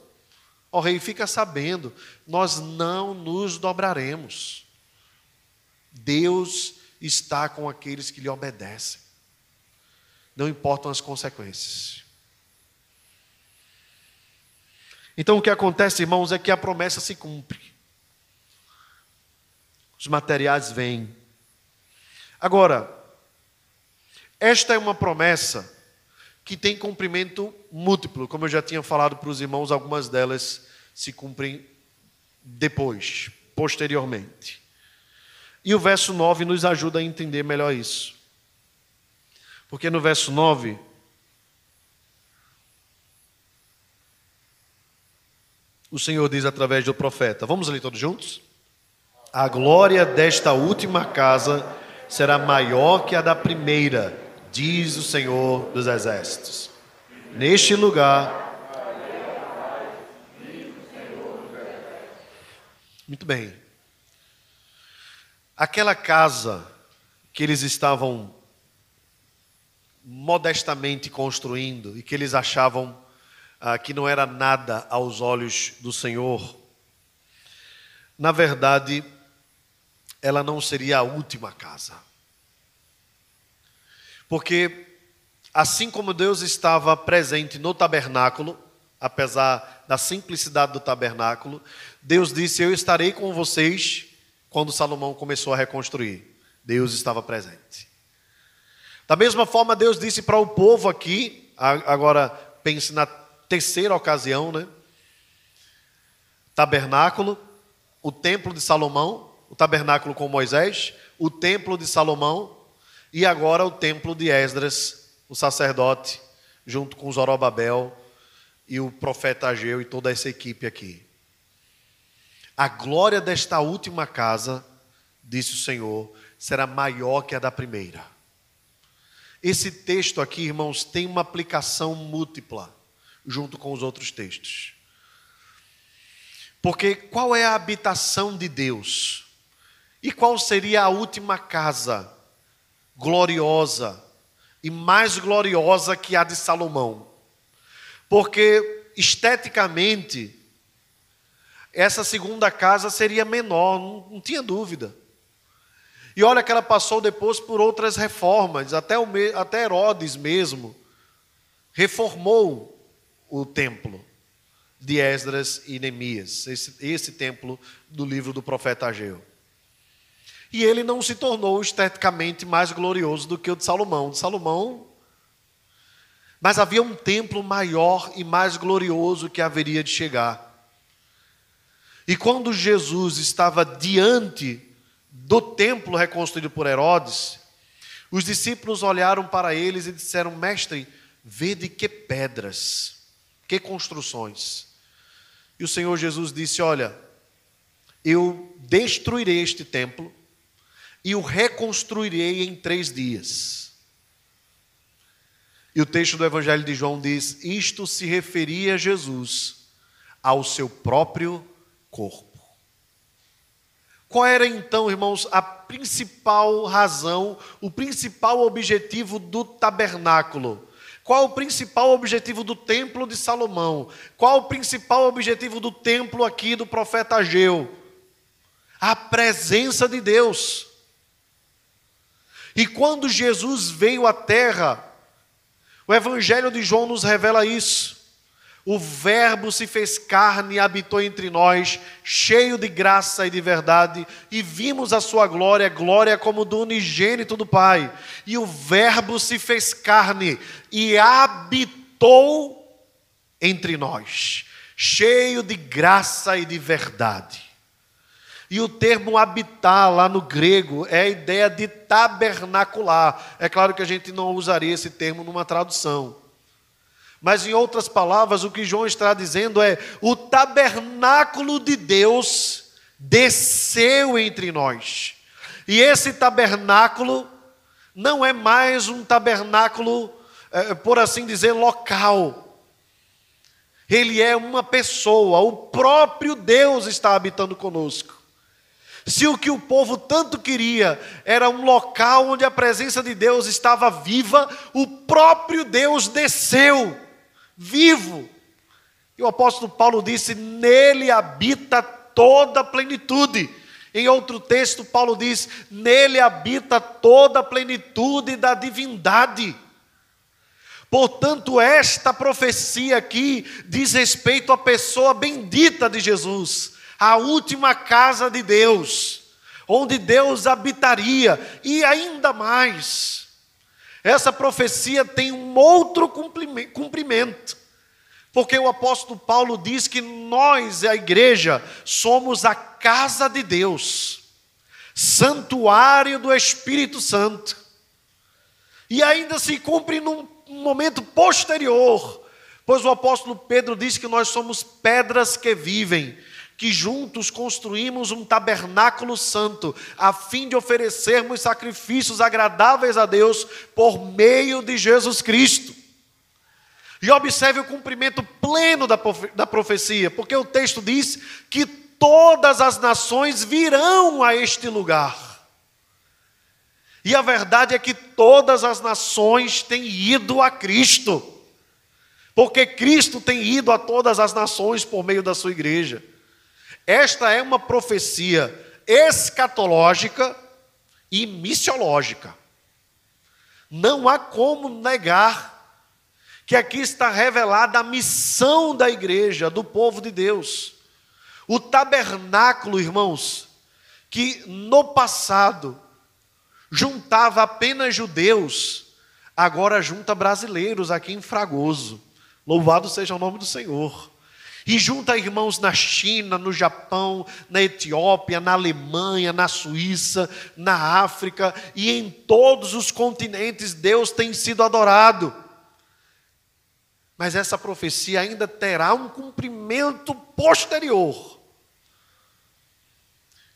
ó rei, fica sabendo, nós não nos dobraremos. Deus está com aqueles que lhe obedecem. Não importam as consequências. Então o que acontece, irmãos, é que a promessa se cumpre. Os materiais vêm. Agora, esta é uma promessa que tem cumprimento múltiplo, como eu já tinha falado para os irmãos, algumas delas se cumprem depois, posteriormente. E o verso 9 nos ajuda a entender melhor isso. Porque no verso 9, o Senhor diz através do profeta: Vamos ler todos juntos? A glória desta última casa será maior que a da primeira, diz o Senhor dos Exércitos. Neste lugar. Muito bem. Aquela casa que eles estavam modestamente construindo e que eles achavam ah, que não era nada aos olhos do Senhor, na verdade, ela não seria a última casa. Porque, assim como Deus estava presente no tabernáculo, apesar da simplicidade do tabernáculo, Deus disse: Eu estarei com vocês quando Salomão começou a reconstruir. Deus estava presente. Da mesma forma, Deus disse para o povo aqui, agora pense na terceira ocasião, né? Tabernáculo, o templo de Salomão, o tabernáculo com Moisés, o templo de Salomão e agora o templo de Esdras, o sacerdote, junto com Zorobabel e o profeta Ageu e toda essa equipe aqui. A glória desta última casa, disse o Senhor, será maior que a da primeira. Esse texto aqui, irmãos, tem uma aplicação múltipla, junto com os outros textos. Porque qual é a habitação de Deus? E qual seria a última casa gloriosa e mais gloriosa que a de Salomão? Porque esteticamente essa segunda casa seria menor, não, não tinha dúvida. E olha que ela passou depois por outras reformas, até, o, até Herodes mesmo reformou o templo de Esdras e Neemias, esse, esse templo do livro do profeta Ageu. E ele não se tornou esteticamente mais glorioso do que o de Salomão. De Salomão. Mas havia um templo maior e mais glorioso que haveria de chegar. E quando Jesus estava diante do templo reconstruído por Herodes, os discípulos olharam para eles e disseram: Mestre, vede que pedras, que construções. E o Senhor Jesus disse: Olha, eu destruirei este templo e o reconstruirei em três dias. E o texto do Evangelho de João diz: Isto se referia a Jesus, ao seu próprio corpo. Qual era então, irmãos, a principal razão, o principal objetivo do tabernáculo? Qual o principal objetivo do templo de Salomão? Qual o principal objetivo do templo aqui do profeta Ageu? A presença de Deus. E quando Jesus veio à terra, o Evangelho de João nos revela isso. O Verbo se fez carne e habitou entre nós, cheio de graça e de verdade, e vimos a sua glória, glória como do unigênito do Pai. E o Verbo se fez carne e habitou entre nós, cheio de graça e de verdade. E o termo habitar lá no grego é a ideia de tabernacular. É claro que a gente não usaria esse termo numa tradução. Mas, em outras palavras, o que João está dizendo é: o tabernáculo de Deus desceu entre nós. E esse tabernáculo não é mais um tabernáculo, é, por assim dizer, local. Ele é uma pessoa, o próprio Deus está habitando conosco. Se o que o povo tanto queria era um local onde a presença de Deus estava viva, o próprio Deus desceu vivo. E o apóstolo Paulo disse: nele habita toda a plenitude. Em outro texto, Paulo diz: nele habita toda a plenitude da divindade. Portanto, esta profecia aqui diz respeito à pessoa bendita de Jesus, a última casa de Deus, onde Deus habitaria, e ainda mais. Essa profecia tem um outro cumprimento, porque o apóstolo Paulo diz que nós, a igreja, somos a casa de Deus, santuário do Espírito Santo. E ainda se cumpre num momento posterior, pois o apóstolo Pedro diz que nós somos pedras que vivem, que juntos construímos um tabernáculo santo, a fim de oferecermos sacrifícios agradáveis a Deus por meio de Jesus Cristo. E observe o cumprimento pleno da profecia, porque o texto diz que todas as nações virão a este lugar. E a verdade é que todas as nações têm ido a Cristo, porque Cristo tem ido a todas as nações por meio da sua igreja. Esta é uma profecia escatológica e missiológica. Não há como negar que aqui está revelada a missão da igreja, do povo de Deus. O tabernáculo, irmãos, que no passado juntava apenas judeus, agora junta brasileiros aqui em Fragoso. Louvado seja o nome do Senhor. E junta irmãos na China, no Japão, na Etiópia, na Alemanha, na Suíça, na África e em todos os continentes Deus tem sido adorado. Mas essa profecia ainda terá um cumprimento posterior.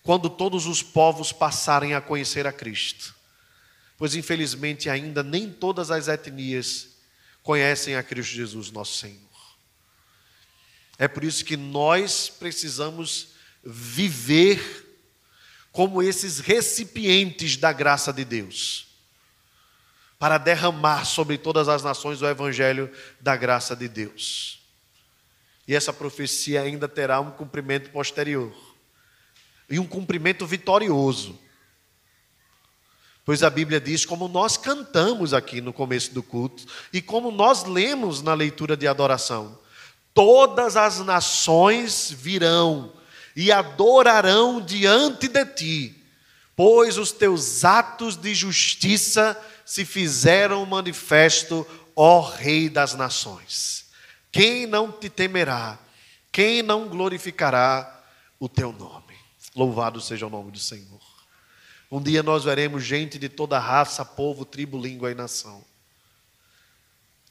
Quando todos os povos passarem a conhecer a Cristo. Pois infelizmente ainda nem todas as etnias conhecem a Cristo Jesus, nosso Senhor. É por isso que nós precisamos viver como esses recipientes da graça de Deus, para derramar sobre todas as nações o evangelho da graça de Deus. E essa profecia ainda terá um cumprimento posterior e um cumprimento vitorioso. Pois a Bíblia diz, como nós cantamos aqui no começo do culto, e como nós lemos na leitura de adoração: todas as nações virão e adorarão diante de ti, pois os teus atos de justiça se fizeram manifesto, ó Rei das nações. Quem não te temerá? Quem não glorificará o teu nome? Louvado seja o nome do Senhor. Um dia nós veremos gente de toda raça, povo, tribo, língua e nação,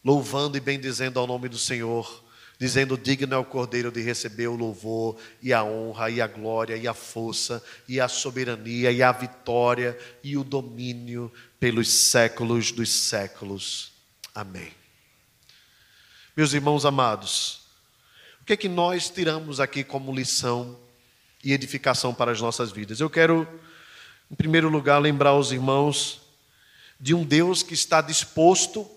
louvando e bendizendo ao nome do Senhor dizendo: Digno é o Cordeiro de receber o louvor, e a honra, e a glória, e a força, e a soberania, e a vitória, e o domínio pelos séculos dos séculos. Amém. Meus irmãos amados, o que é que nós tiramos aqui como lição e edificação para as nossas vidas? Eu quero, em primeiro lugar, lembrar os irmãos de um Deus que está disposto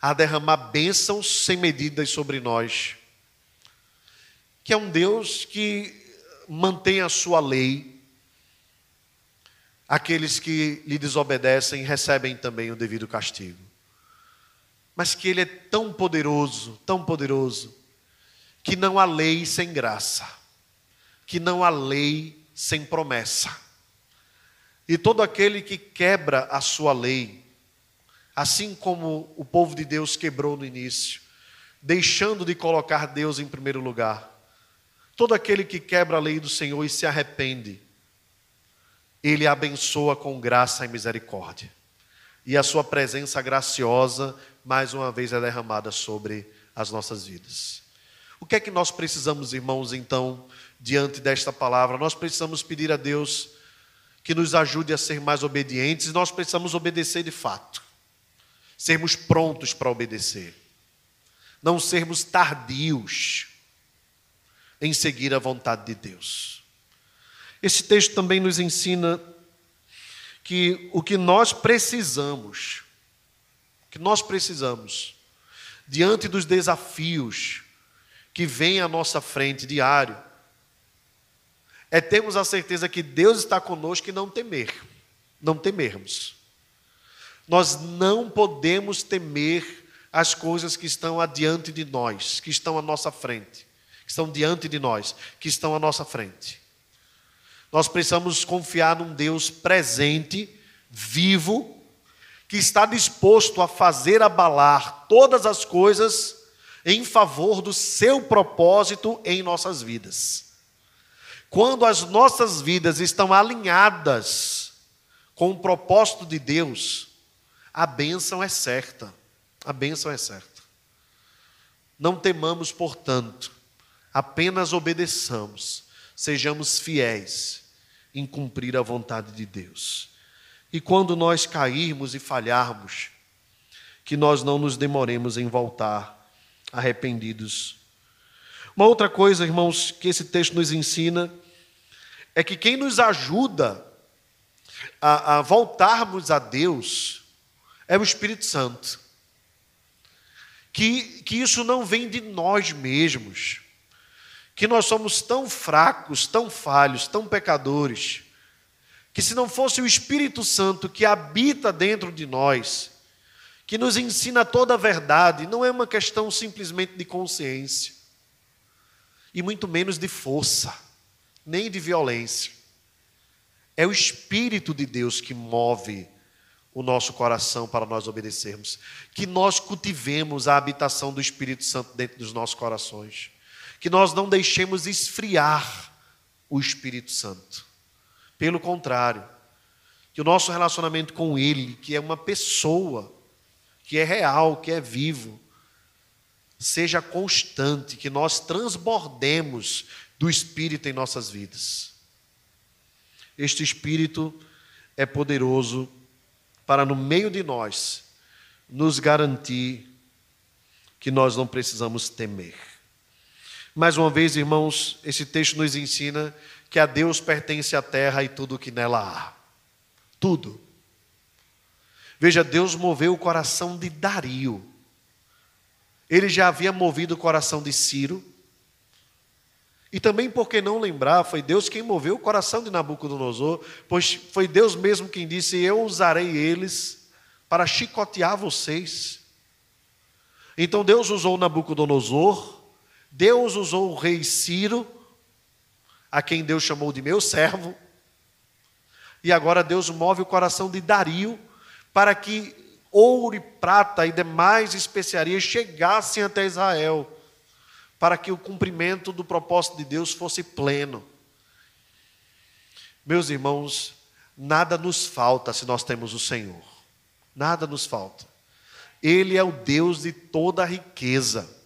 a derramar bênçãos sem medidas sobre nós que é um Deus que mantém a sua lei. Aqueles que lhe desobedecem recebem também o devido castigo. Mas que Ele é tão poderoso, tão poderoso, que não há lei sem graça, que não há lei sem promessa. E todo aquele que quebra a sua lei, assim como o povo de Deus quebrou no início, deixando de colocar Deus em primeiro lugar, Todo aquele que quebra a lei do Senhor e se arrepende, ele abençoa com graça e misericórdia. E a sua presença graciosa, mais uma vez, é derramada sobre as nossas vidas. O que é que nós precisamos, irmãos, então, diante desta palavra? Nós precisamos pedir a Deus que nos ajude a ser mais obedientes e nós precisamos obedecer de fato. Sermos prontos para obedecer. Não sermos tardios em seguir a vontade de Deus. Esse texto também nos ensina que o que nós precisamos, que nós precisamos, diante dos desafios que vêm à nossa frente diário, é termos a certeza que Deus está conosco e não temer, não temermos. Nós não podemos temer as coisas que estão adiante de nós, que estão à nossa frente estão diante de nós, que estão à nossa frente. Nós precisamos confiar num Deus presente, vivo, que está disposto a fazer abalar todas as coisas em favor do seu propósito em nossas vidas. Quando as nossas vidas estão alinhadas com o propósito de Deus, a bênção é certa. A bênção é certa. Não temamos, portanto, apenas obedeçamos, sejamos fiéis em cumprir a vontade de Deus. E quando nós cairmos e falharmos, que nós não nos demoremos em voltar arrependidos. Uma outra coisa, irmãos, que esse texto nos ensina é que quem nos ajuda a, a voltarmos a Deus é o Espírito Santo. Que, que isso não vem de nós mesmos que nós somos tão fracos, tão falhos, tão pecadores, que se não fosse o Espírito Santo que habita dentro de nós, que nos ensina toda a verdade, não é uma questão simplesmente de consciência, e muito menos de força, nem de violência. É o Espírito de Deus que move o nosso coração para nós obedecermos, que nós cultivemos a habitação do Espírito Santo dentro dos nossos corações que nós não deixemos esfriar o Espírito Santo. Pelo contrário, que o nosso relacionamento com Ele, que é uma pessoa, que é real, que é vivo, seja constante, que nós transbordemos do Espírito em nossas vidas. Este Espírito é poderoso para, no meio de nós, nos garantir que nós não precisamos temer. Mais uma vez, irmãos, esse texto nos ensina que a Deus pertence a terra e tudo o que nela há. Tudo. Veja, Deus moveu o coração de Dario. Ele já havia movido o coração de Ciro. E também, por que não lembrar, foi Deus quem moveu o coração de Nabucodonosor, pois foi Deus mesmo quem disse: Eu usarei eles para chicotear vocês. Então Deus usou Nabucodonosor, Deus usou o rei Ciro, a quem Deus chamou de meu servo, e agora Deus move o coração de Dario para que ouro e prata e demais especiarias chegassem até Israel para que o cumprimento do propósito de Deus fosse pleno. Meus irmãos, nada nos falta se nós temos o Senhor. Nada nos falta. Ele é o Deus de toda a riqueza.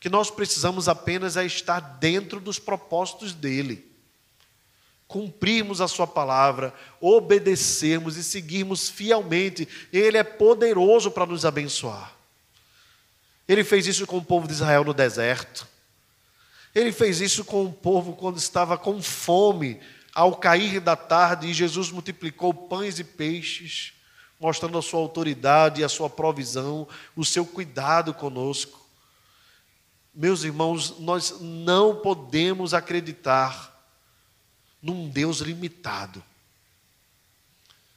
Que nós precisamos apenas é estar dentro dos propósitos dele. Cumprirmos a sua palavra, obedecermos e seguirmos fielmente. Ele é poderoso para nos abençoar. Ele fez isso com o povo de Israel no deserto. Ele fez isso com o povo quando estava com fome, ao cair da tarde, e Jesus multiplicou pães e peixes, mostrando a sua autoridade, a sua provisão, o seu cuidado conosco. Meus irmãos, nós não podemos acreditar num Deus limitado.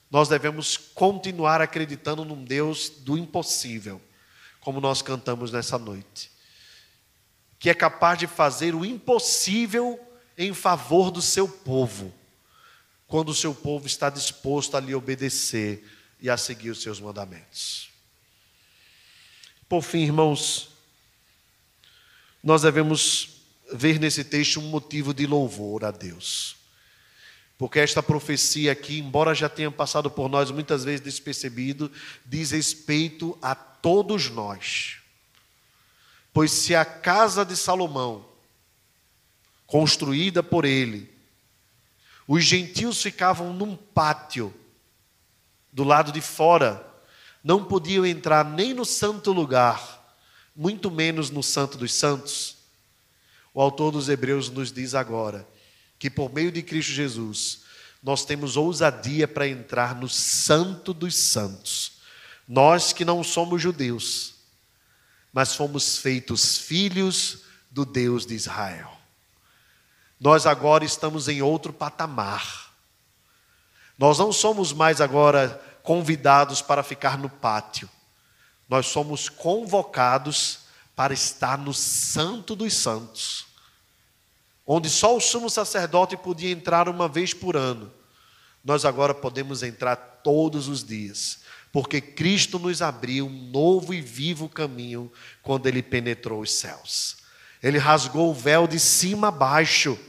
Nós devemos continuar acreditando num Deus do impossível como nós cantamos nessa noite, que é capaz de fazer o impossível em favor do seu povo, quando o seu povo está disposto a lhe obedecer e a seguir os seus mandamentos. Por fim, irmãos, nós devemos ver nesse texto um motivo de louvor a Deus. Porque esta profecia aqui, embora já tenha passado por nós muitas vezes despercebido, diz respeito a todos nós. Pois se a casa de Salomão, construída por ele, os gentios ficavam num pátio do lado de fora, não podiam entrar nem no santo lugar, muito menos no santo dos santos. O autor dos Hebreus nos diz agora que por meio de Cristo Jesus, nós temos ousadia para entrar no Santo dos Santos. Nós que não somos judeus, mas fomos feitos filhos do Deus de Israel. Nós agora estamos em outro patamar. Nós não somos mais agora convidados para ficar no pátio. Nós somos convocados para estar no Santo dos Santos onde só o sumo sacerdote podia entrar uma vez por ano, nós agora podemos entrar todos os dias, porque Cristo nos abriu um novo e vivo caminho quando ele penetrou os céus. Ele rasgou o véu de cima a baixo.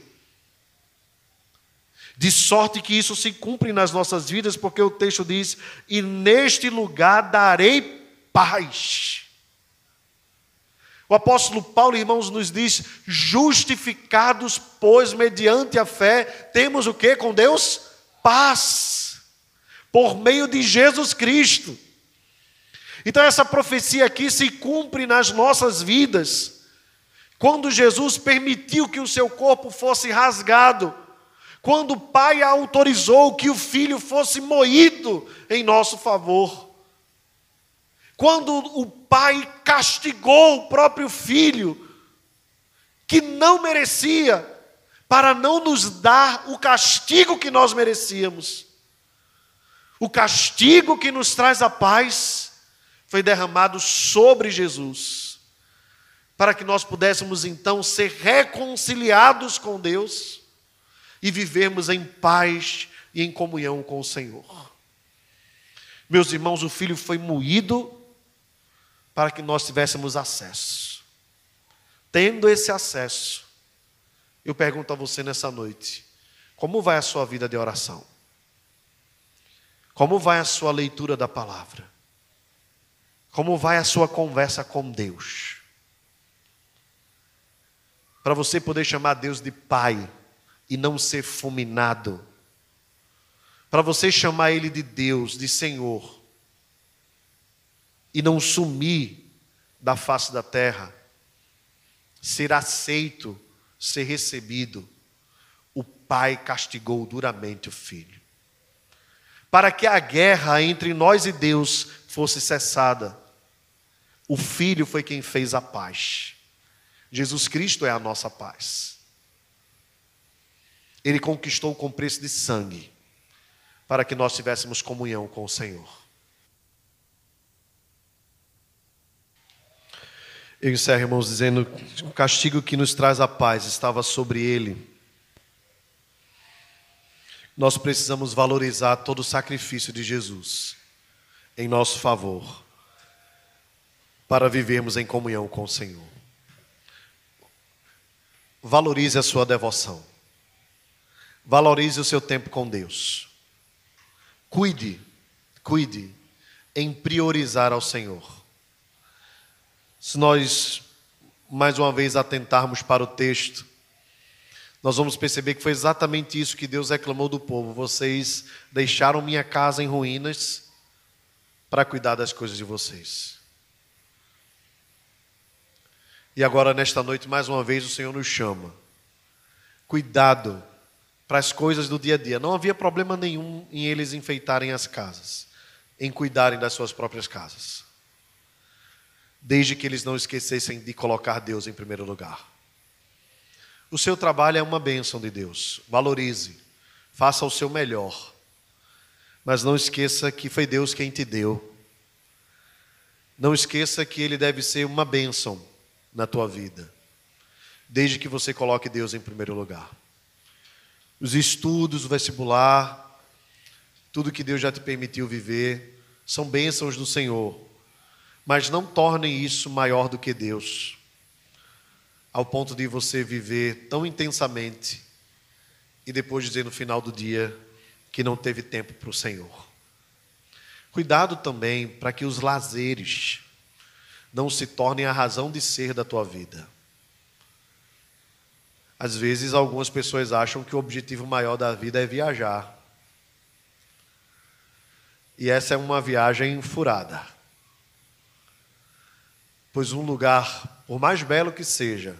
De sorte que isso se cumpre nas nossas vidas, porque o texto diz: E neste lugar darei paz. O apóstolo Paulo, irmãos, nos diz: justificados, pois, mediante a fé, temos o que com Deus? Paz, por meio de Jesus Cristo. Então, essa profecia aqui se cumpre nas nossas vidas, quando Jesus permitiu que o seu corpo fosse rasgado, quando o Pai autorizou que o filho fosse moído em nosso favor. Quando o pai castigou o próprio filho, que não merecia, para não nos dar o castigo que nós merecíamos. O castigo que nos traz a paz foi derramado sobre Jesus, para que nós pudéssemos então ser reconciliados com Deus e vivermos em paz e em comunhão com o Senhor. Meus irmãos, o filho foi moído para que nós tivéssemos acesso. Tendo esse acesso, eu pergunto a você nessa noite: como vai a sua vida de oração? Como vai a sua leitura da palavra? Como vai a sua conversa com Deus? Para você poder chamar Deus de Pai e não ser fulminado. Para você chamar Ele de Deus, de Senhor e não sumir da face da terra, ser aceito, ser recebido. O pai castigou duramente o filho. Para que a guerra entre nós e Deus fosse cessada, o filho foi quem fez a paz. Jesus Cristo é a nossa paz. Ele conquistou com preço de sangue, para que nós tivéssemos comunhão com o Senhor. Eu encerro, irmãos, dizendo o castigo que nos traz a paz estava sobre ele. Nós precisamos valorizar todo o sacrifício de Jesus em nosso favor, para vivermos em comunhão com o Senhor. Valorize a sua devoção, valorize o seu tempo com Deus, cuide, cuide em priorizar ao Senhor. Se nós, mais uma vez, atentarmos para o texto, nós vamos perceber que foi exatamente isso que Deus reclamou do povo. Vocês deixaram minha casa em ruínas para cuidar das coisas de vocês. E agora, nesta noite, mais uma vez, o Senhor nos chama. Cuidado para as coisas do dia a dia. Não havia problema nenhum em eles enfeitarem as casas, em cuidarem das suas próprias casas desde que eles não esquecessem de colocar Deus em primeiro lugar. O seu trabalho é uma bênção de Deus, valorize, faça o seu melhor, mas não esqueça que foi Deus quem te deu. Não esqueça que Ele deve ser uma bênção na tua vida, desde que você coloque Deus em primeiro lugar. Os estudos, o vestibular, tudo que Deus já te permitiu viver, são bênçãos do Senhor mas não tornem isso maior do que Deus, ao ponto de você viver tão intensamente e depois dizer no final do dia que não teve tempo para o Senhor. Cuidado também para que os lazeres não se tornem a razão de ser da tua vida. Às vezes, algumas pessoas acham que o objetivo maior da vida é viajar. E essa é uma viagem furada. Pois um lugar, por mais belo que seja,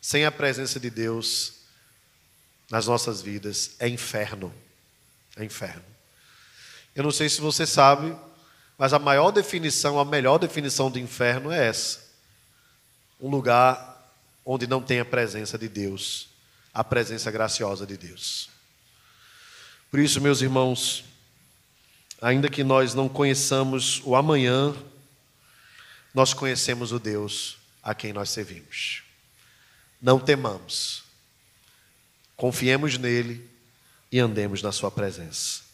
sem a presença de Deus nas nossas vidas, é inferno. É inferno. Eu não sei se você sabe, mas a maior definição, a melhor definição de inferno é essa: um lugar onde não tem a presença de Deus, a presença graciosa de Deus. Por isso, meus irmãos, ainda que nós não conheçamos o amanhã, nós conhecemos o Deus a quem nós servimos. Não temamos, confiemos nele e andemos na Sua presença.